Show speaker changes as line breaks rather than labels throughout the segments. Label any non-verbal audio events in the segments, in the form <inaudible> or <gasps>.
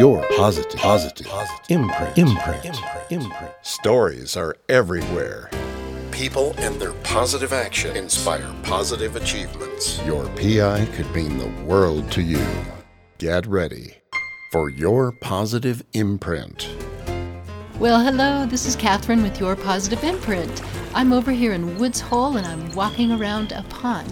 your positive, positive, positive imprint, imprint, imprint, imprint.
Stories are everywhere. People and their positive action inspire positive achievements. Your PI could mean the world to you. Get ready for your positive imprint.
Well, hello, this is Catherine with Your Positive Imprint. I'm over here in Woods Hole and I'm walking around a pond.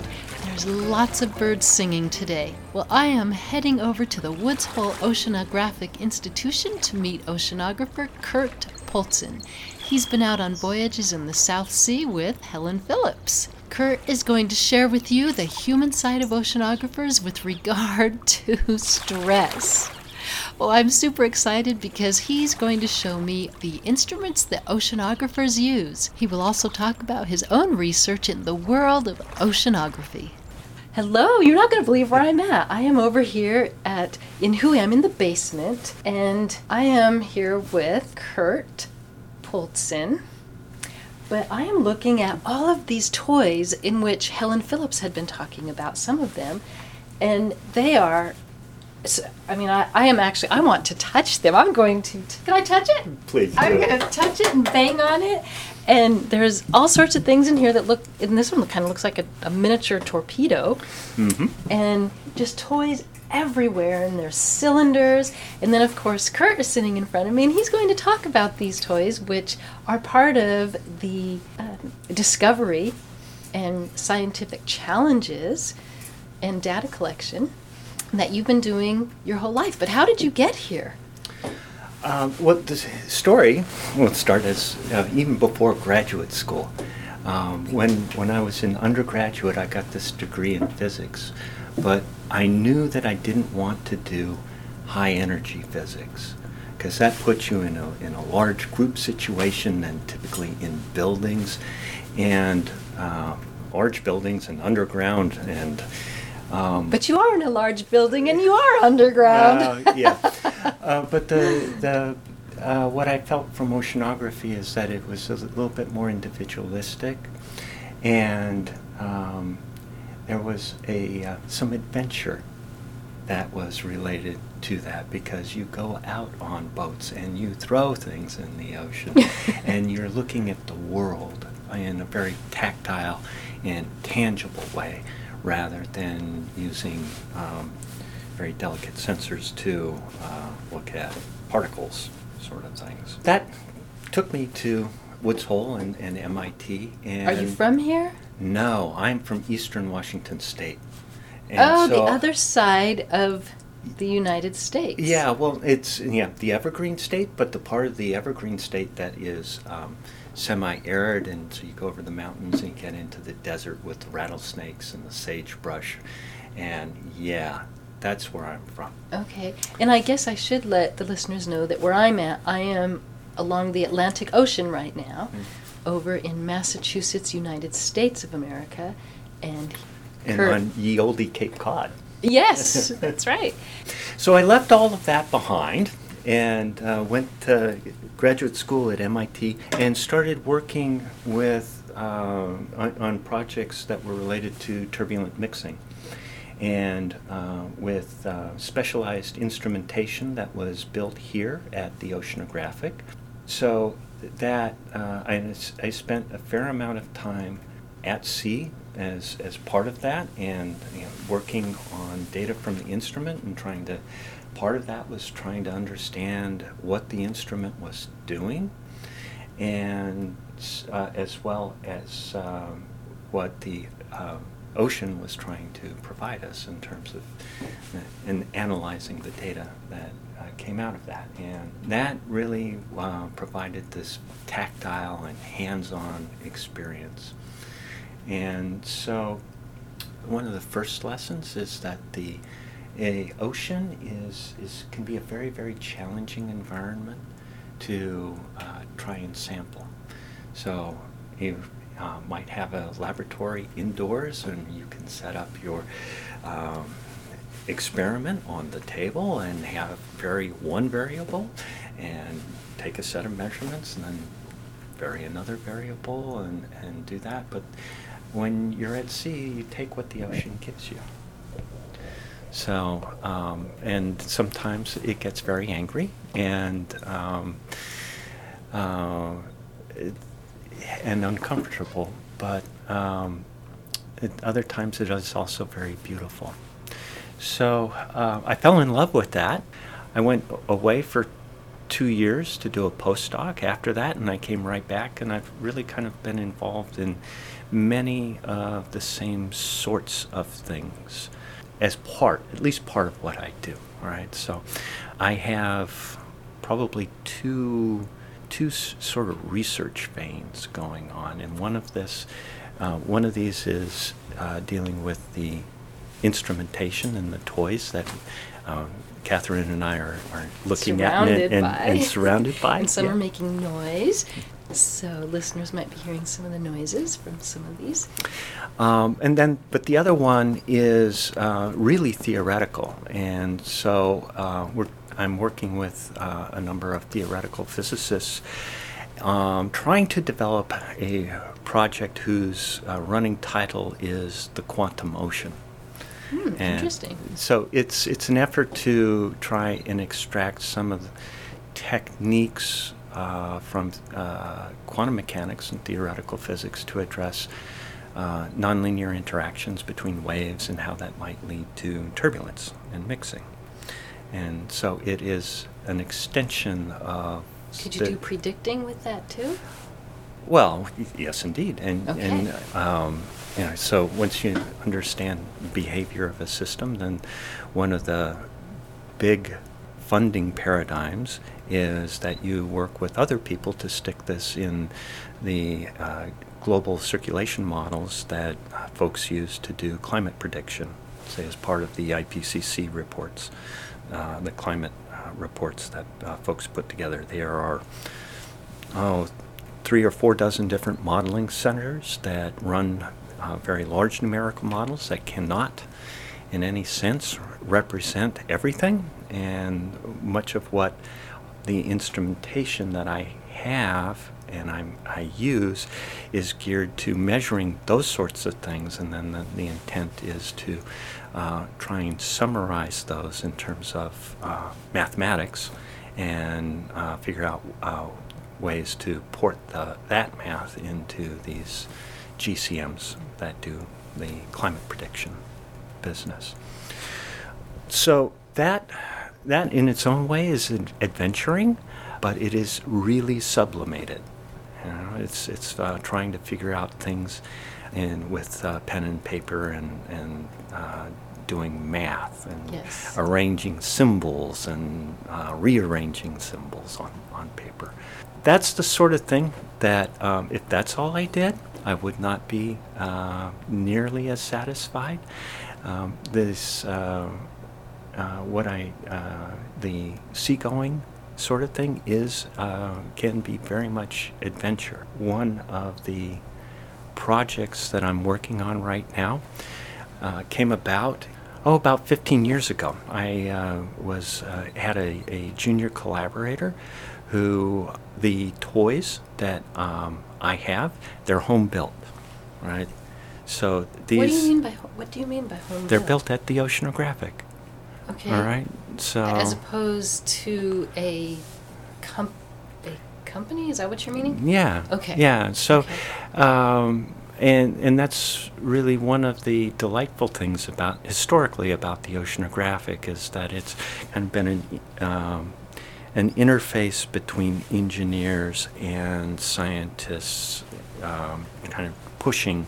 There's lots of birds singing today. Well, I am heading over to the Woods Hole Oceanographic Institution to meet oceanographer Kurt Polzin. He's been out on voyages in the South Sea with Helen Phillips. Kurt is going to share with you the human side of oceanographers with regard <laughs> to stress. Well, I'm super excited because he's going to show me the instruments that oceanographers use. He will also talk about his own research in the world of oceanography. Hello, you're not going to believe where I'm at. I am over here at in WHOI. I'm in the basement, and I am here with Kurt Polzin. But I am looking at all of these toys in which Helen Phillips had been talking about, some of them, and they are so, I mean, I, I am actually, I want to touch them. I'm going to, can I touch it?
Please.
I'm going to touch it and bang on it. And there's all sorts of things in here that look, and this one kind of looks like a, a miniature torpedo.
Mm-hmm.
And just toys everywhere, and there's cylinders. And then, of course, Kurt is sitting in front of me, and he's going to talk about these toys, which are part of the uh, discovery and scientific challenges and data collection that you've been doing your whole life. But how did you get here?
Um, well, the story will start as uh, even before graduate school. Um, when when I was in undergraduate, I got this degree in physics, but I knew that I didn't want to do high energy physics because that puts you in a in a large group situation and typically in buildings, and uh, large buildings and underground and
um, but you are in a large building and you are underground.
Uh, yeah, uh, but the the uh, what I felt from oceanography is that it was a little bit more individualistic, and um, there was a uh, some adventure that was related to that because you go out on boats and you throw things in the ocean <laughs> and you're looking at the world in a very tactile and tangible way rather than using um, very delicate sensors to uh, look at particles, sort of things. That took me to Woods Hole and, and MIT. And
Are you from here?
No, I'm from Eastern Washington State.
And oh, so, the other side of the United States.
Yeah, well, it's yeah the Evergreen State, but the part of the Evergreen State that is um, semi-arid, and so you go over the mountains and get into the desert with the rattlesnakes and the sagebrush, and yeah, that's where I'm from.
Okay, and I guess I should let the listeners know that where I'm at, I am along the Atlantic Ocean right now, mm. over in Massachusetts, United States of America, and
and Kurt, on ye olde Cape Cod.
Yes, <laughs> that's right.
So I left all of that behind and uh, went to graduate school at MIT and started working with uh, on, on, projects that were related to turbulent mixing and uh, with uh, specialized instrumentation that was built here at the Oceanographic. So that uh, I, I spent a fair amount of time at sea as, as part of that and you know, working on data from the instrument and trying to part of that was trying to understand what the instrument was doing, and uh, as well as um, what the uh, ocean was trying to provide us in terms of uh, in analyzing the data that uh, came out of that. And that really uh, provided this tactile and hands-on experience. And so one of the first lessons is that the a ocean is, is can be a very very challenging environment to uh, try and sample. So you uh, might have a laboratory indoors, and you can set up your um, experiment on the table and have vary one variable, and take a set of measurements, and then vary another variable, and, and do that. But when you're at sea, you take what the ocean gives you. So, um, and sometimes it gets very angry and um, uh, and uncomfortable, but um, it, other times it is also very beautiful. So uh, I fell in love with that. I went away for two years to do a postdoc after that, and I came right back, and I've really kind of been involved in many of the same sorts of things as part, at least part of what I do. All right, so I have probably two two s- sort of research veins going on, and one of this, uh, one of these is uh, dealing with the instrumentation and the toys that um, Catherine and I are, are looking at
Surrounded
and, and, and surrounded by. <laughs>
and some
yeah.
are making noise. So listeners might be hearing some of the noises from some of these.
Um, and then, but the other one is uh, really theoretical, and so uh, we're, I'm working with uh, a number of theoretical physicists, um, trying to develop a project whose uh, running title is the quantum ocean.
Hmm, interesting.
So it's it's an effort to try and extract some of the techniques uh, from uh, quantum mechanics and theoretical physics to address uh, nonlinear interactions between waves and how that might lead to turbulence and mixing. And so it is an extension of.
Could you do predicting with that too?
well, yes, indeed, and
Okay.
and um, you know, so once you understand behavior of a system, then one of the big funding paradigms is that you work with other people to stick this in the uh, global circulation models that uh, folks use to do climate prediction, say as part of the IPCC reports, uh, the climate uh, reports that uh, folks put together. There are oh, three or four dozen different modeling centers that run uh, very large numerical models that cannot, in any sense, represent everything. And much of what the instrumentation that I have and I'm, I use is geared to measuring those sorts of things. And then the, the intent is to uh, try and summarize those in terms of uh, mathematics and uh, figure out uh, ways to port the, that math into these GCMs that do the climate prediction business. So that that in its own way is adventuring, but it is really sublimated. You know, it's it's uh, trying to figure out things, and with uh, pen and paper and and uh, doing math and
Yes.
arranging symbols and uh, rearranging symbols on on paper. That's the sort of thing that um, if that's all I did, I would not be uh, nearly as satisfied. Um, this uh, what I uh, the seagoing sort of thing is uh, can be very much adventure. One of the projects that I'm working on right now uh, came about oh about 15 years ago. I uh, was uh, had a, a junior collaborator who the toys that um, I have they're home built, right? So these
what do you mean by what do you mean by home?
they're built at the Oceanographic.
Okay.
All right. So
As opposed to a com- a company, is that what you're meaning?
Yeah.
Okay.
Yeah. So,
Okay.
um, and and that's really one of the delightful things about historically about the Oceanographic is that it's kind of been an um, an interface between engineers and scientists, um, kind of pushing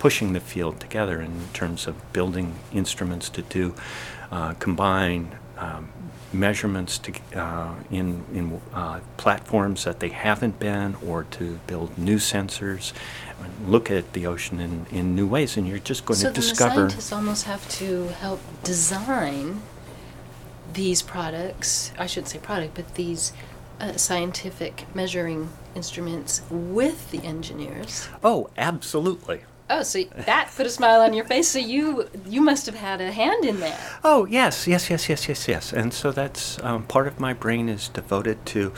pushing the field together in terms of building instruments to do uh, combine um, measurements to, uh, in, in uh, platforms that they haven't been or to build new sensors and look at the ocean in, in new ways and you're just going
so
to
then
discover
the scientists almost have to help design these products. I shouldn't say product, but these uh, scientific measuring instruments with the engineers.
oh absolutely
Oh, so that put a smile on your face. So you you must have had a hand in that.
Oh yes, yes, yes, yes, yes, yes. And so that's um, part of my brain is devoted to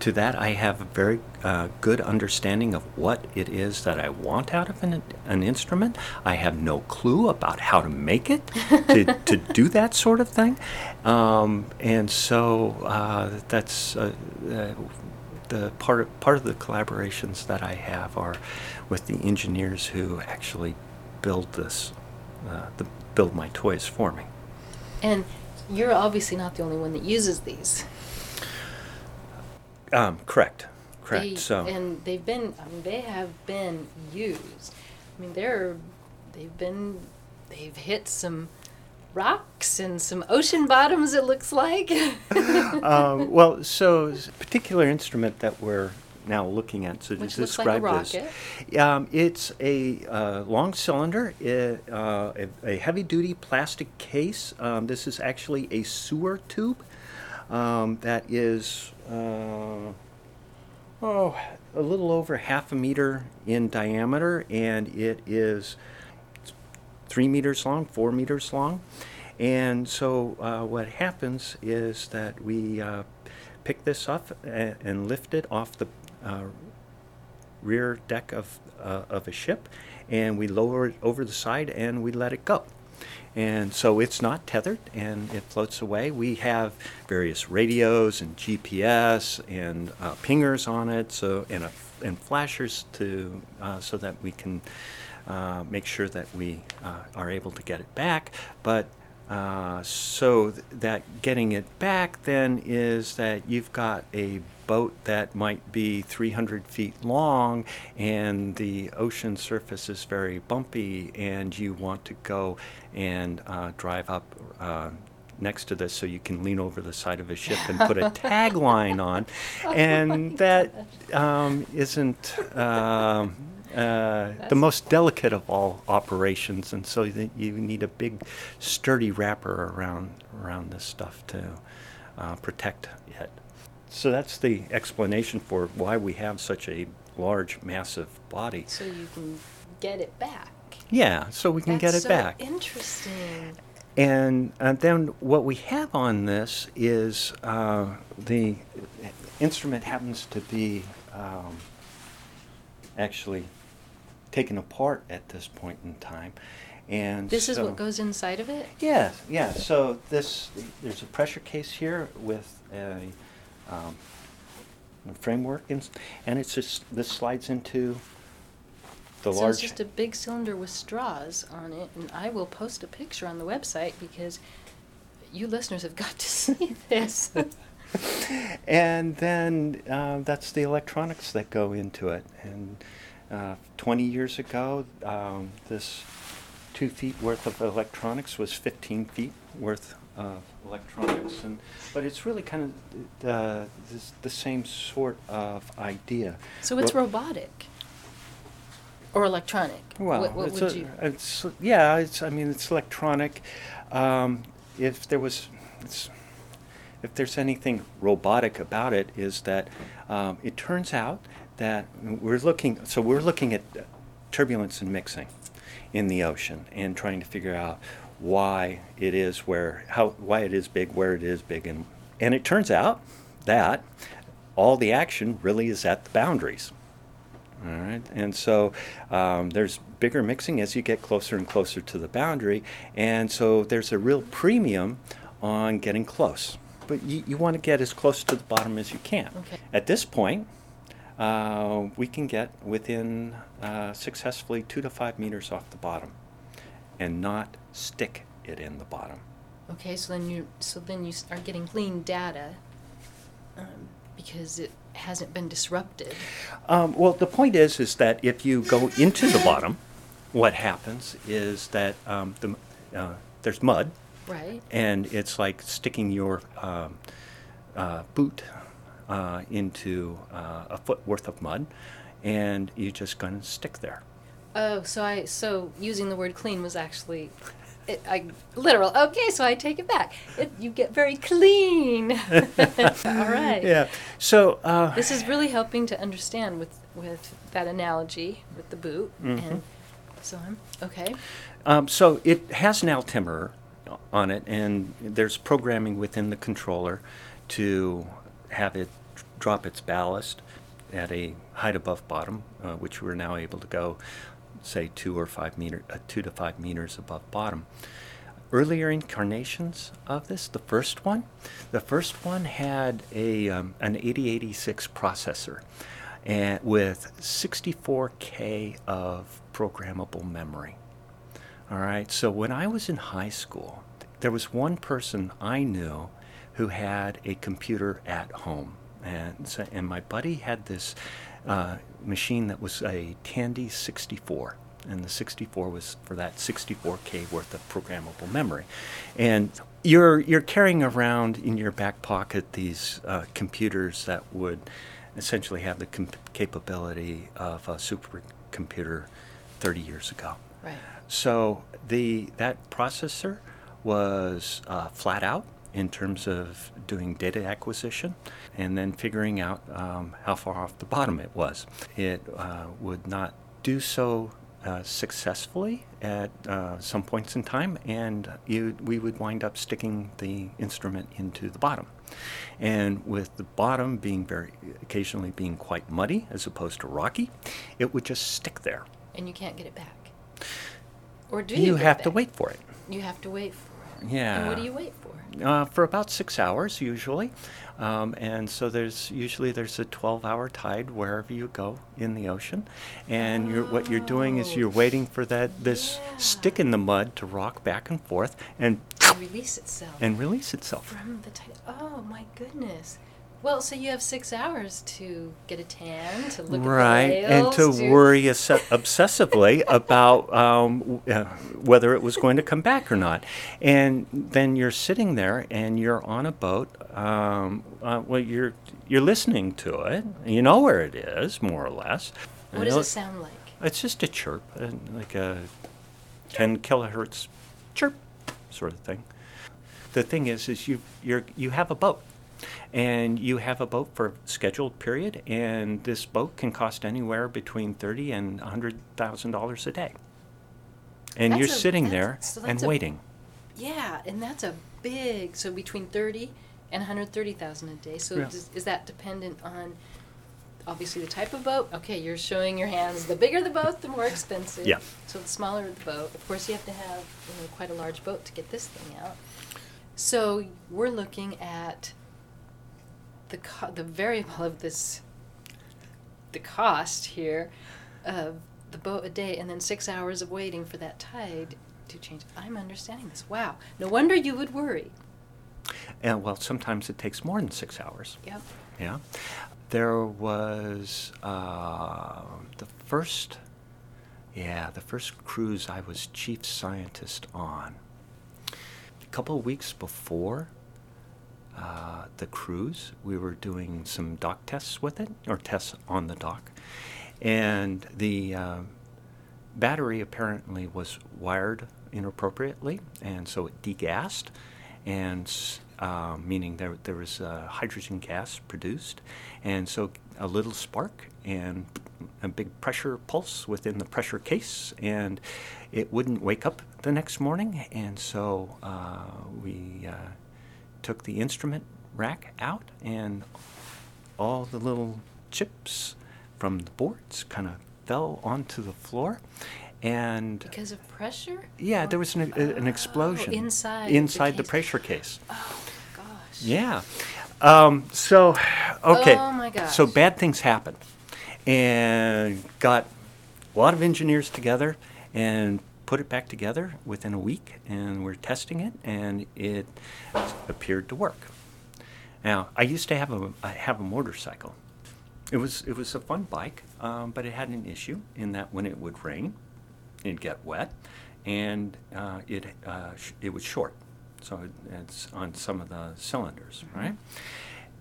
to that. I have a very uh, good understanding of what it is that I want out of an, an instrument. I have no clue about how to make it to, <laughs> to do that sort of thing, um, and so uh, that's. Uh, uh the part of, part of the collaborations that I have are with the engineers who actually build this, uh, the, build my toys for me.
And you're obviously not the only one that uses these.
Um, correct, correct.
They,
so
and they've been, I mean, they have been used. I mean, they're, they've been, they've hit some rocks and some ocean bottoms, it looks like. <laughs>
um, well, so a particular instrument that we're now looking at, so
Which
to
looks like
describe this, um, it's a uh, long cylinder, uh, a, a heavy duty plastic case. Um, this is actually a sewer tube um, that is, uh, oh, a little over half a meter in diameter, and it is three meters long, four meters long. And so uh, what happens is that we uh, pick this up and, lift it off the uh, rear deck of, uh, of a ship, and we lower it over the side and we let it go. And so it's not tethered and it floats away. We have various radios and GPS and uh, pingers on it, so and, a, and flashers to uh, so that we can uh, make sure that we uh, are able to get it back. But uh, so th- that getting it back then is that you've got a boat that might be 300 feet long and the ocean surface is very bumpy and you want to go and uh, drive up uh, next to this so you can lean over the side of a ship and put a <laughs> tagline on and that um, not um, uh, the most delicate of all operations, and so you need a big, sturdy wrapper around around this stuff to uh, protect it. So that's the explanation for why we have such a large, massive body.
So you can get it back.
Yeah, so we can
That's
get it
so
back.
Interesting.
And uh, then what we have on this is uh, the instrument happens to be um, actually taken apart at this point in time. And
this is what goes inside of it?
Yeah, yeah. So this there's a pressure case here with a, um, framework, and, and it's just this slides into the
so
large.
it's just a big cylinder with straws on it, and I will post a picture on the website because you listeners have got to <laughs> see this. <laughs>
and then uh, that's the electronics that go into it. And uh, 20 years ago, um, this two feet worth of electronics was 15 feet worth of electronics. And, but it's really kind of uh, this, the same sort of idea.
so it's
Well-
robotic or electronic.
Well,
what, what
it's,
would
a-
you?
it's yeah. It's I mean it's electronic. Um, if there was, it's, if there's anything robotic about it, is that um, it turns out that we're looking. So we're looking at turbulence and mixing in the ocean and trying to figure out why it is where how why it is big where it is big and and it turns out that all the action really is at the boundaries all right, and so um, there's bigger mixing as you get closer and closer to the boundary, and so there's a real premium on getting close. But you, you want to get as close to the bottom as you can.
Okay.
At this point, uh, we can get within uh, successfully two to five meters off the bottom, and not stick it in the bottom.
Okay, so then you so then you are getting clean data um, because it hasn't been disrupted.
Um, well, the point is, is that if you go into the bottom, what happens is that um, the, uh, there's mud,
Right.
and it's like sticking your um, uh, boot uh, into uh, a foot worth of mud, and you're just going to stick there.
Oh, so I so using the word clean was actually it, I literal. Okay, so I take it back. It, you get very clean. <laughs> All right.
Yeah. So uh,
This is really helping to understand with with that analogy with the boot
Mm-hmm.
and So I'm okay.
Um, so it has an altimeter on it, and there's programming within the controller to have it drop its ballast at a height above bottom, uh, which we're now able to go, say, two or five meter, uh, two to five meters above bottom. Earlier incarnations of this, the first one, the first one had a um, an 8086 processor, and with 64k of programmable memory. All right. So when I was in high school, there was one person I knew who had a computer at home, and so, and my buddy had this uh, machine that was a Tandy 64. And the 64 was for that 64k worth of programmable memory, and you're you're carrying around in your back pocket these uh, computers that would essentially have the com- capability of a supercomputer 30 years ago.
Right.
So the that processor was uh, flat out in terms of doing data acquisition and then figuring out um, how far off the bottom it was. It uh, would not do so uh, successfully at uh, some points in time, and you, we would wind up sticking the instrument into the bottom. And with the bottom being very occasionally being quite muddy as opposed to rocky, it would just stick there.
And you can't get it back. Or do you?
You have to wait for it.
You have to wait for it.
Yeah.
And what do you wait for?
Uh, for about six hours usually, um, and so there's usually there's a 12-hour tide wherever you go in the ocean, and you're, what you're doing is you're waiting for that this
Yeah.
stick in the mud to rock back and forth and
release itself.
and release itself.
from the tide. Oh my goodness. Well, so you have six hours to get a tan, to look
right,
at the
and
whales,
to worry obs- obsessively about um, uh, whether it was going to come back or not. And then you're sitting there and you're on a boat. Um, uh, well, you're you're listening to it. You know where it is, more or less.
What
You
does
know,
it sound like?
It's just a chirp, uh, like a 10 kilohertz chirp sort of thing. The thing is, is you you're you have a boat, and you have a boat for a scheduled period, and this boat can cost anywhere between thirty and hundred thousand dollars a day. And you're
a-
sitting there
so
and
a-
waiting.
Yeah, and that's a big. So between thirty and one hundred thirty thousand a day. So
Yeah.
does, is that dependent on? Obviously, the type of boat. Okay, you're showing your hands. The bigger the boat, the more expensive.
Yeah.
So the smaller the boat. Of course, you have to have you know, quite a large boat to get this thing out. So we're looking at the co- the variable <laughs> of this, the cost here, of the boat a day, and then six hours of waiting for that tide to change. I'm understanding this. Wow. No wonder you would worry.
And well, sometimes it takes more than six hours.
Yep.
Yeah. There was uh, the first, yeah, the first cruise I was chief scientist on. A couple of weeks before uh, the cruise, we were doing some dock tests with it, or tests on the dock. And the uh, battery apparently was wired inappropriately, and so it degassed, and uh, meaning there, there was uh, hydrogen gas produced, and so a little spark and a big pressure pulse within the pressure case, and it wouldn't wake up the next morning, and so uh, we took the instrument rack out, and all the little chips from the boards kind of fell onto the floor, and
Because of pressure?
yeah, there was an, an explosion
Oh, inside the
inside the
case.
pressure case.
Oh gosh.
Yeah. Um, so, okay.
Oh, my
So bad things happen, and got a lot of engineers together and put it back together within a week, and we're testing it, and it appeared to work. Now, I used to have a I have a motorcycle. It was it was a fun bike, um, but it had an issue in that when it would rain, it'd get wet, and uh, it uh, sh- it would short. So it's on some of the cylinders, right?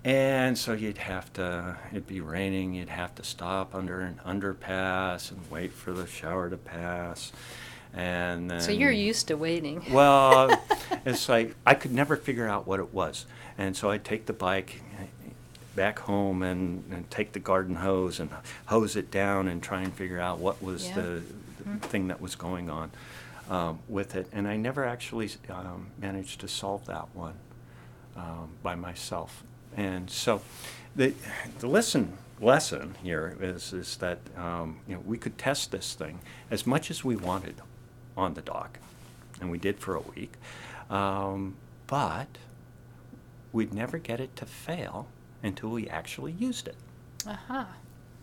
And so you'd have to, it'd be raining, you'd have to stop under an underpass and wait for the shower to pass. And then.
So you're used to waiting. <laughs>
Well, it's like I could never figure out what it was. And so I'd take the bike back home and, and take the garden hose and hose it down and try and figure out what was
Yeah.
the, the thing that was going on um, with it, and I never actually um, managed to solve that one um, by myself. And so, the the lesson lesson here is is that um, you know we could test this thing as much as we wanted on the dock, and we did for a week, um, but we'd never get it to fail until we actually used it.
Aha.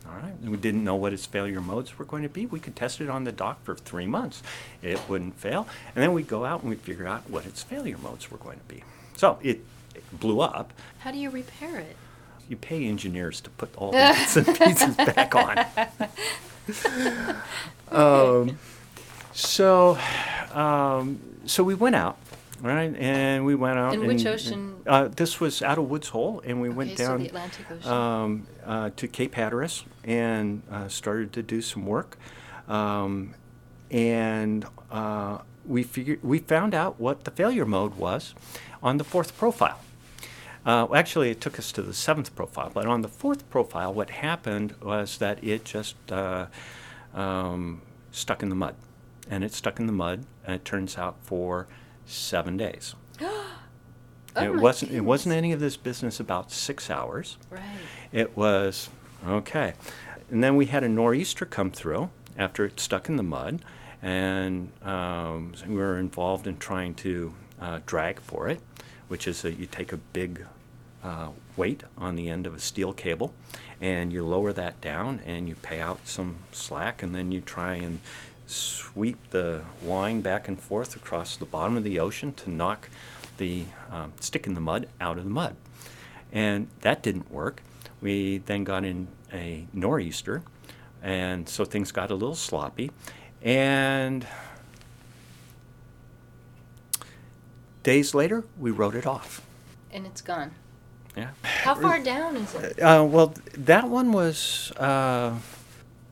All right. We didn't know what its failure modes were going to be. We could test it on the dock for three months. It wouldn't fail. And then we'd go out and we'd figure out what its failure modes were going to be. So it, it blew up.
How do you repair it?
You pay engineers to put all the bits and pieces back on. <laughs> <laughs> Um, so, um, so we went out, right? And we went out.
In
and,
which ocean?
Uh, this was out of Woods Hole, and we went
Okay, so
down
the Atlantic Ocean.
um, uh, to Cape Hatteras and uh, started to do some work. Um, and uh, we figured we found out what the failure mode was on the fourth profile. Uh, well, actually, it took us to the seventh profile, but on the fourth profile, what happened was that it just uh, um, stuck in the mud, and it stuck in the mud, and it turns out for seven days. <gasps>
Oh
it wasn't. It wasn't any of this business about six hours.
Right.
It was okay. And then we had a nor'easter come through after it stuck in the mud, and um, we were involved in trying to uh, drag for it, which is that you take a big uh, weight on the end of a steel cable, and you lower that down, and you pay out some slack, and then you try and sweep the line back and forth across the bottom of the ocean to knock the um, stick in the mud out of the mud. And that didn't work. We then got in a nor'easter, and so things got a little sloppy. And days later, we wrote it off.
And it's gone.
Yeah.
How far down is it?
Uh, well, that one was uh,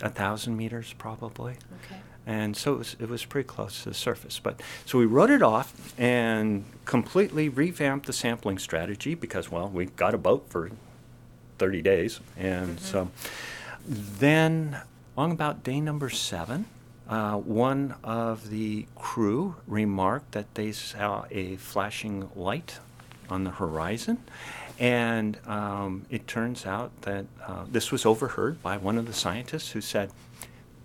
a thousand meters probably.
Okay.
And so it was, it was pretty close to the surface. But so we wrote it off and completely revamped the sampling strategy because, well, we got a boat for 30 days. And so then, on about day number seven, uh, one of the crew remarked that they saw a flashing light on the horizon. And um, it turns out that uh, this was overheard by one of the scientists who said,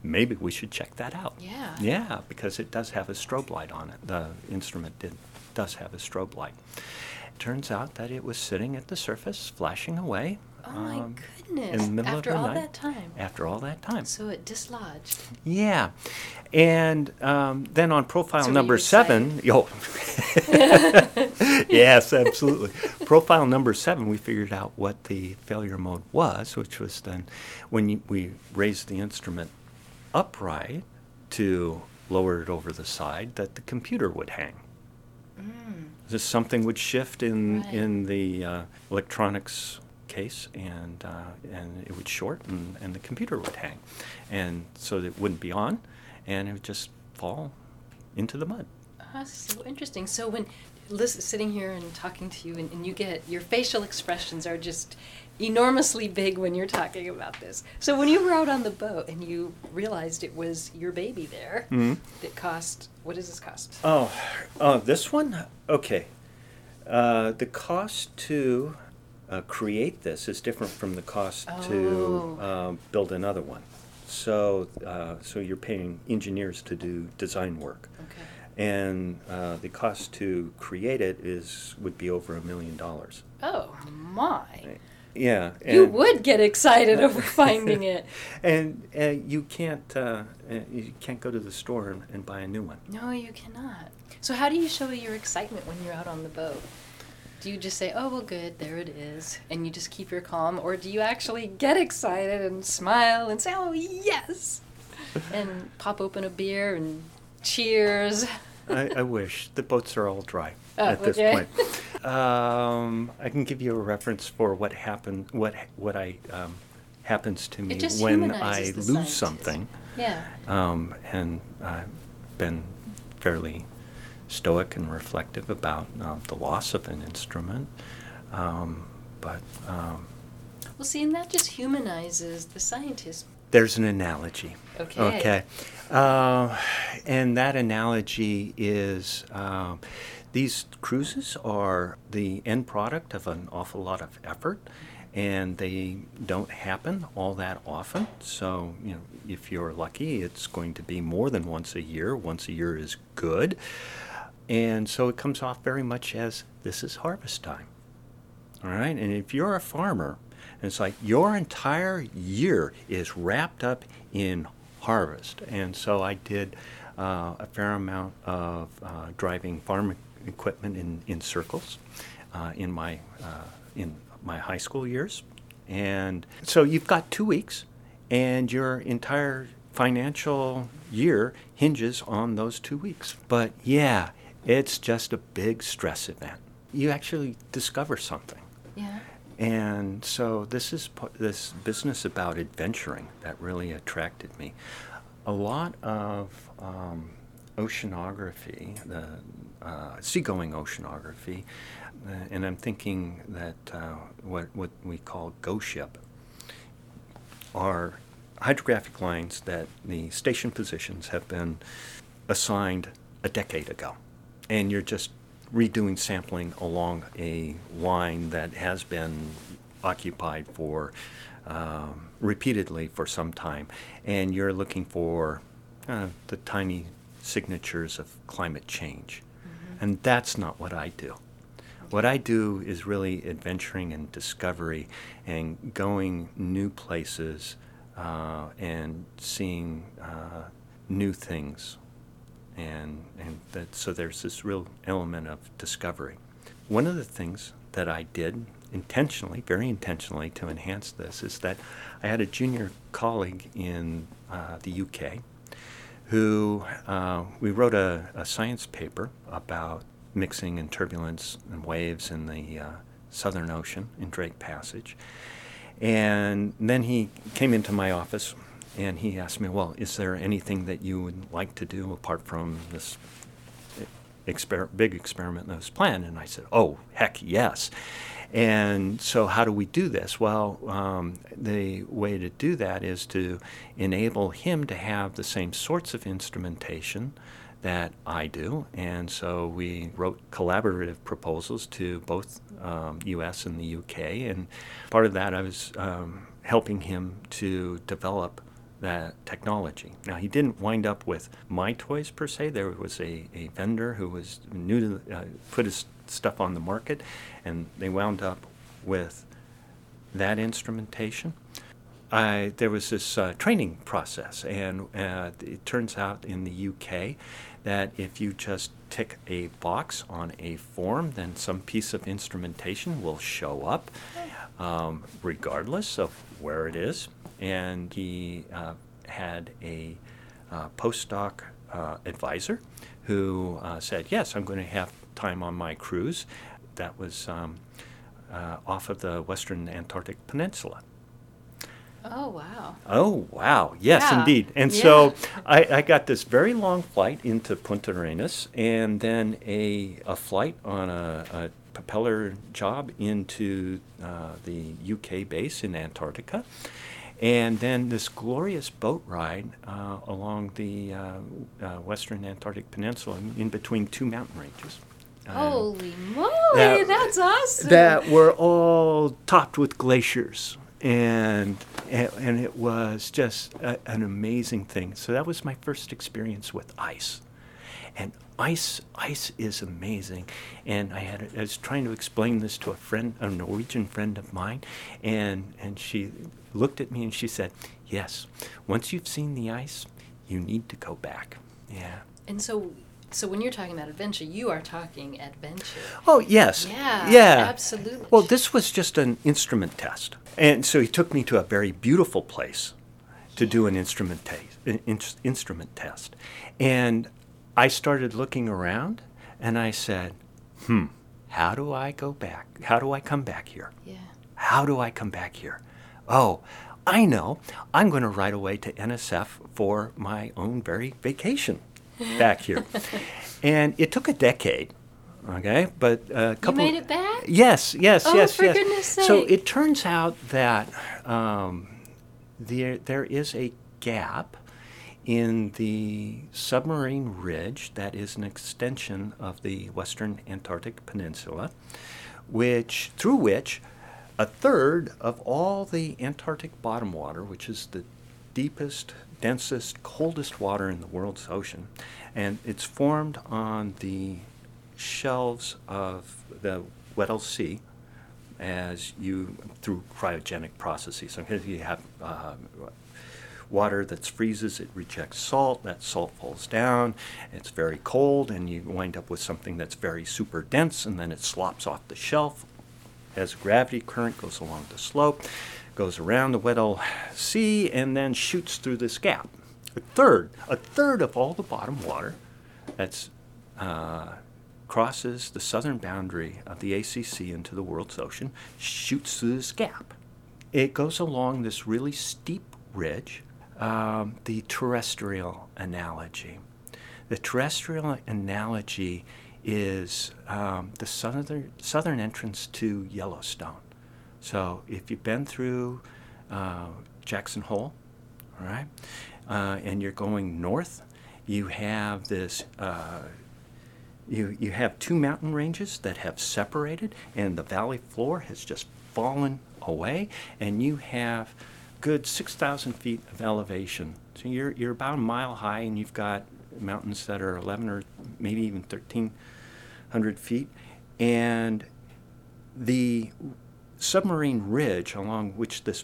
maybe we should check that out.
Yeah.
Yeah, because it does have a strobe light on it. The instrument did, does have a strobe light. It Turns out that it was sitting at the surface, flashing away.
Oh my
um,
goodness.
In the middle
After
of the
all
night.
that time.
After all that time.
So it dislodged.
Yeah. And um, then on profile
So
number seven, <laughs> yo, <laughs> yes, absolutely. profile number seven, we figured out what the failure mode was, which was then when you, we raised the instrument upright to lower it over the side, that the computer would hang. Just something would shift in
Right.
in the uh, electronics case, and uh, and it would short, and, and the computer would hang, and so that it wouldn't be on, and it would just fall into the mud.
Ah, so interesting. So when listen, sitting here and talking to you, and, and you get your facial expressions are just enormously big when you're talking about this. So when you were out on the boat and you realized it was your baby there,
Mhm.
that cost what does this cost?
Oh, oh, this one? Okay. Uh, the cost to uh, create this is different from the cost to
Oh.
um, build another one. So, uh, so you're paying engineers to do design work,
Okay.
and uh, the cost to create it is would be over a million dollars.
Oh my!
Yeah,
You would get excited <laughs> over finding it. <laughs>
and uh, you can't uh, you can't go to the store and, and buy a new one.
No, you cannot. So how do you show your excitement when you're out on the boat? Do you just say, "Oh, well, good, there it is," and you just keep your calm, or do you actually get excited and smile and say, "Oh, yes," <laughs> and pop open a beer and cheers?
I, I wish the boats are all dry
Oh,
at this
okay.
point. <laughs> Um, I can give you a reference for what happened, what what I um, happens to me when I lose
scientist.
something,
Yeah.
um, and I've been fairly stoic and reflective about uh, the loss of an instrument, um, but um,
Well, see, and that just humanizes the scientist
There's an analogy.
Okay.
Okay. Uh, and that analogy is um, these cruises are the end product of an awful lot of effort, and they don't happen all that often. So, you know, if you're lucky, it's going to be more than once a year. Once a year is good. And so it comes off very much as this is harvest time. All right. And if you're a farmer, it's like your entire year is wrapped up in harvest. And so I did uh, a fair amount of uh, driving farm equipment in, in circles uh, in my uh, in my high school years. And so you've got two weeks, and your entire financial year hinges on those two weeks. But yeah, it's just a big stress event. You actually discover something.
Yeah.
And so this is this business about adventuring that really attracted me. A lot of um, oceanography, the uh, seagoing oceanography, uh, and I'm thinking that uh, what what we call GO-SHIP are hydrographic lines that the station positions have been assigned a decade ago, and you're just redoing sampling along a line that has been occupied for um, repeatedly for some time, and you're looking for uh, the tiny signatures of climate change, and that's not what I do. What I do is really adventuring and discovery and going new places uh, and seeing uh, new things. And, and that, so there's this real element of discovery. One of the things that I did intentionally, very intentionally, to enhance this is that I had a junior colleague in uh, the UK who uh, we wrote a, a science paper about mixing and turbulence and waves in the uh, Southern Ocean in Drake Passage. And then he came into my office and he asked me, Well, is there anything that you would like to do apart from this exper- big experiment that was planned? And I said, Oh, heck yes. And so, how do we do this? Well, um, the way to do that is to enable him to have the same sorts of instrumentation that I do. And so we wrote collaborative proposals to both um, US and the UK. And part of that, I was um, helping him to develop that technology. Now, he didn't wind up with my toys per se. There was a, a vendor who was new to uh, put his stuff on the market, and they wound up with that instrumentation. I, there was this uh, training process, and uh, it turns out in the UK that if you just tick a box on a form, then some piece of instrumentation will show up, um, regardless of where it is. And he uh, had a uh, postdoc uh, advisor who uh, said, Yes, I'm going to have time on my cruise. That was um, uh, off of the western Antarctic Peninsula.
Oh wow.
Oh, wow. Yes,
Yeah.
indeed. And
Yeah.
so I, I got this very long flight into Punta Arenas and then a, a flight on a, a propeller job into uh, the UK base in Antarctica. And then this glorious boat ride uh, along the uh, uh, western Antarctic Peninsula in, in between two mountain ranges.
Holy moly,
that-
that's awesome.
that were all topped with glaciers and and, and it was just a, an amazing thing. So that was my first experience with ice. And ice ice is amazing. And i had I was trying to explain this to a friend a norwegian friend of mine and and she looked at me and she said yes once you've seen the ice you need to go back. Yeah.
And so so when you're talking about adventure, you are talking adventure.
Oh yes.
Yeah,
Yeah.
absolutely.
Well, this was just an instrument test, and so he took me to a very beautiful place to do an instrument test. Ins- instrument test, and I started looking around, and I said, "Hmm, how do I go back? How do I come back here?
Yeah.
How do I come back here? Oh, I know. I'm going to ride away to NSF for my own very vacation back here. and it took a decade. Okay, but a couple.
You made it back?
Yes, yes,
Oh,
yes,
for
yes.
goodness
So it turns out that um, there, there is a gap in the submarine ridge that is an extension of the western Antarctic Peninsula, which through which a third of all the Antarctic bottom water, which is the deepest, densest, coldest water in the world's ocean, and it's formed on the shelves of the Weddell Sea as you through cryogenic processes. So you have uh, water that freezes, it rejects salt, that salt falls down, it's very cold, and you wind up with something that's very super dense, and then it slops off the shelf as gravity current goes along the slope, goes around the Weddell Sea, and then shoots through this gap. A third, a third of all the bottom water that's uh, crosses the southern boundary of the ACC into the world's ocean shoots through this gap. It goes along this really steep ridge um, the terrestrial analogy. The terrestrial analogy is um, the southern, southern entrance to Yellowstone. So if you've been through uh, Jackson Hole, all right, uh, and you're going north, you have this. Uh, you, you have two mountain ranges that have separated, and the valley floor has just fallen away, and you have good 6,000 feet of elevation. So you're, you're about a mile high, and you've got mountains that are 11 or maybe even 1,300 feet. And the submarine ridge along which this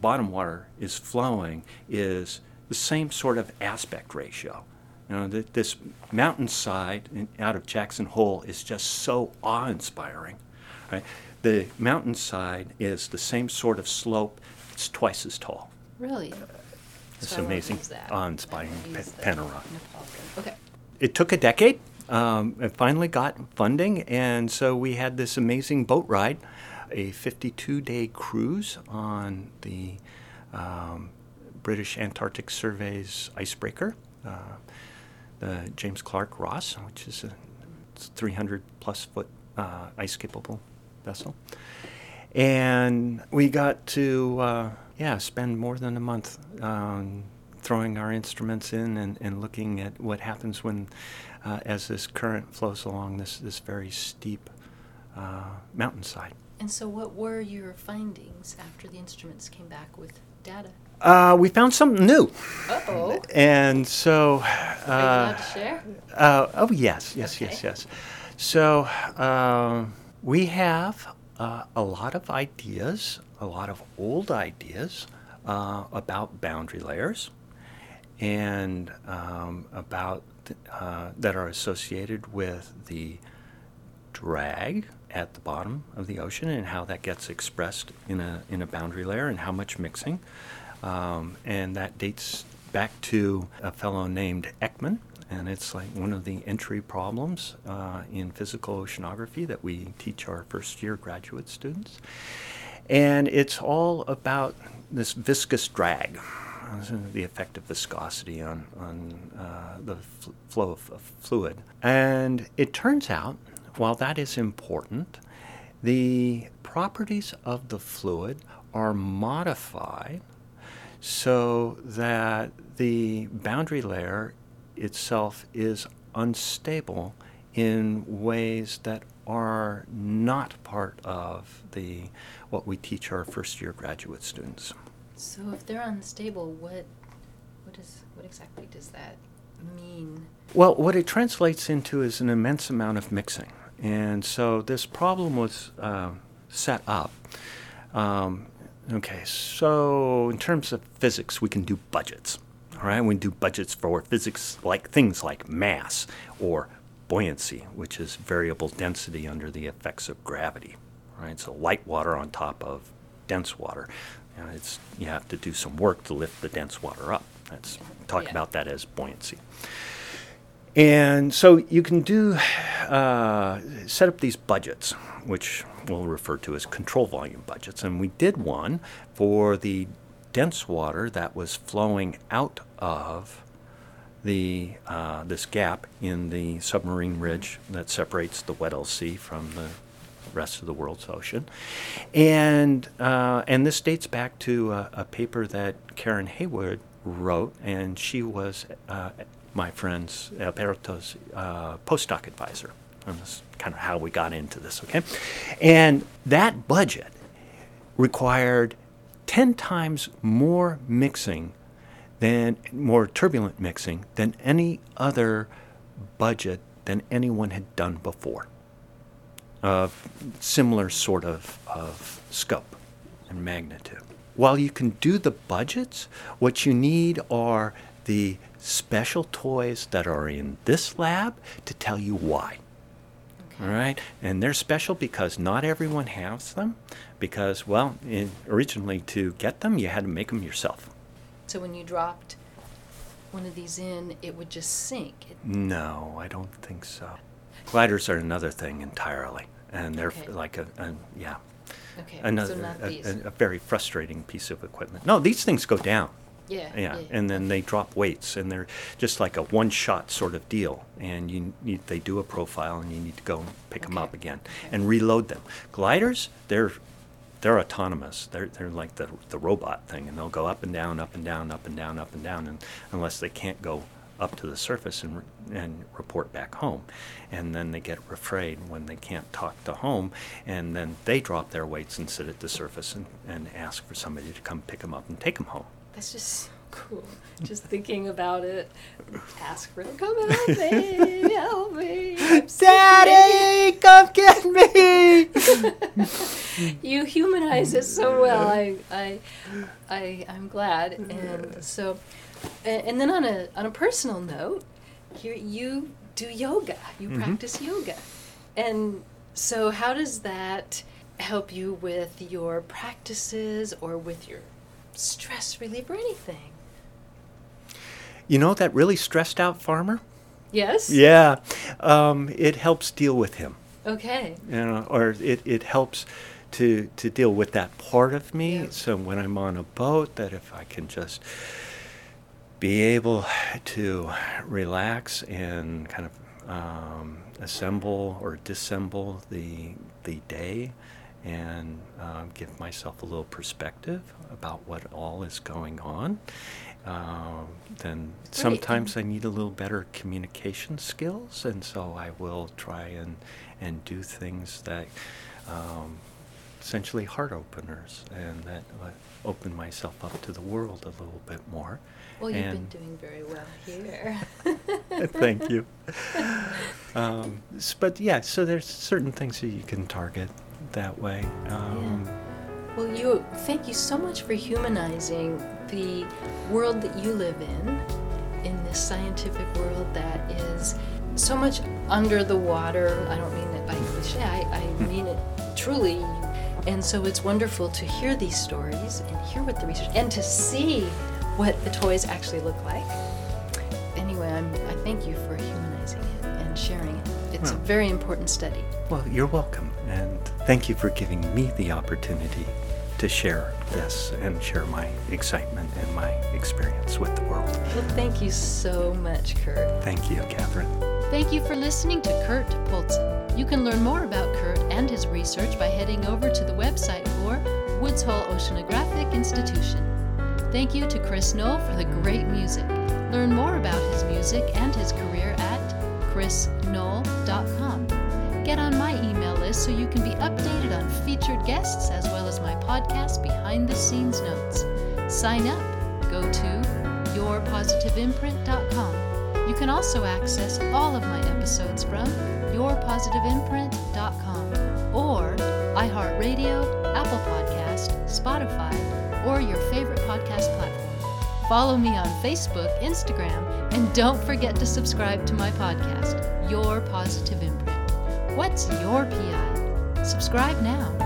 bottom water is flowing is the same sort of aspect ratio. You know, th- this mountainside out of Jackson Hole is just so awe-inspiring. Right? The mountainside is the same sort of slope it's twice as tall.
Really?
It's
So
amazing,
use that.
awe-inspiring pa- panorama.
Okay.
It took a decade. Um, it finally got funding, and so we had this amazing boat ride, a 52-day cruise on the um, British Antarctic Survey's icebreaker, uh, the James Clark Ross, which is a 300 plus foot uh, ice capable vessel. And we got to, uh, yeah, spend more than a month um, throwing our instruments in and, and looking at what happens when, uh, as this current flows along this, this very steep uh, mountainside.
And so, what were your findings after the instruments came back with data?
Uh, we found something new.
Uh oh.
And so,
Are you
uh,
to share?
Uh, oh yes, yes, yes,
Okay.
yes. So um, we have uh, a lot of ideas, a lot of old ideas uh, about boundary layers, and um, about uh, that are associated with the drag at the bottom of the ocean and how that gets expressed in a in a boundary layer and how much mixing, um, and that dates back to a fellow named Ekman, and it's like one of the entry problems uh, in physical oceanography that we teach our first year graduate students, and it's all about this viscous drag. The effect of viscosity on, on uh, the fl- flow of, of fluid. And it turns out, while that is important, the properties of the fluid are modified so that the boundary layer itself is unstable in ways that are not part of the what we teach our first year graduate students.
So, if they're unstable, what, what is, what exactly does that mean?
Well, what it translates into is an immense amount of mixing. And so this problem was uh, set up. Um, okay, so in terms of physics, we can do budgets. All right, we can do budgets for physics like things like mass or buoyancy, which is variable density under the effects of gravity. All right, so light water on top of dense water. You, know, it's, you have to do some work to lift the dense water up. That's talk
Yeah.
about that as buoyancy. And so you can do uh, set up these budgets, which we'll refer to as control volume budgets. And we did one for the dense water that was flowing out of the uh, this gap in the submarine ridge that separates the Weddell Sea from the rest of the world's ocean. And, uh, and this dates back to a, a, paper that Karen Heywood wrote, and she was uh, my friend's Alberto's uh, postdoc advisor. And that's kind of how we got into this, okay? And that budget required 10 times more mixing than more turbulent mixing than any other budget than anyone had done before of similar sort of, of scope and magnitude. While you can do the budgets, what you need are the special toys that are in this lab to tell you why. Okay. All right, and they're special because not everyone has them. Because, well, in, originally to get them, you had to make them yourself.
So when you dropped one of these in, it would just sink. It...
No, I don't think so. Gliders are another thing entirely and they're okay. like a, a, yeah.
Okay. Another, so not
a,
these.
A, a, very frustrating piece of equipment. No, these things go down.
Yeah,
yeah. Yeah. And then they drop weights, and they're just like a one-shot sort of deal. And you need, they do a profile, and you need to go and pick okay. them up again okay. and reload them. Gliders, they're they're autonomous. They're they're like the the robot thing, and they'll go up and down, up and down, up and down, up and down, and unless they can't go up to the surface and, and report back home. And then they get afraid when they can't talk to home, and then they drop their weights and sit at the surface and, and ask for somebody to come pick them up and take them home.
That's just so cool. Just <laughs> thinking about it. Ask for them, come <laughs> help me, help me.
Daddy, come get me. <laughs>
you humanize it so well. I, I, I, I'm glad. And so, and then on a on a personal note, you you do yoga. You mm-hmm. practice yoga, and so how does that help you with your practices or with your stress relief or anything?
You know that really stressed out farmer.
Yes.
Yeah, um, it helps deal with him.
Okay.
You know, or it, it helps to to deal with that part of me. Yeah. So when I'm on a boat, that if I can just be able to relax and kind of um, assemble or disassemble the the day and uh, give myself a little perspective about what all is going on. Um, then sometimes I need a little better communication skills, and so I will try and and do things that um, essentially heart openers and that uh, open myself up to the world a little bit more.
Well, you've and been doing very well here. <laughs>
thank you. <laughs> Um, but yeah, so there's certain things that you can target that way. Um,
yeah. Well, you thank you so much for humanizing the world that you live in, in this scientific world that is so much under the water. I don't mean it by cliche. I, I <laughs> mean it truly. And so it's wonderful to hear these stories and hear what the research and to see what the toys actually look like. Anyway, I'm, I thank you for humanizing it and sharing it. It's well, a very important study.
Well, you're welcome, and thank you for giving me the opportunity to share this and share my excitement and my experience with the world.
Well, thank you so much, Kurt.
Thank you, Catherine.
Thank you for listening to Kurt Polzin. You can learn more about Kurt and his research by heading over to the website for Woods Hole Oceanographic Institution. Thank you to Chris Knoll for the great music. Learn more about his music and his career at chrisknoll.com. Get on my email list so you can be updated on featured guests as well as my podcast behind the scenes notes. Sign up. Go to yourpositiveimprint.com. You can also access all of my episodes from yourpositiveimprint.com or iHeartRadio, Apple Podcast, Spotify, or your favorite podcast platform. Follow me on Facebook, Instagram, and don't forget to subscribe to my podcast, Your Positive Imprint. What's your PI? Subscribe now.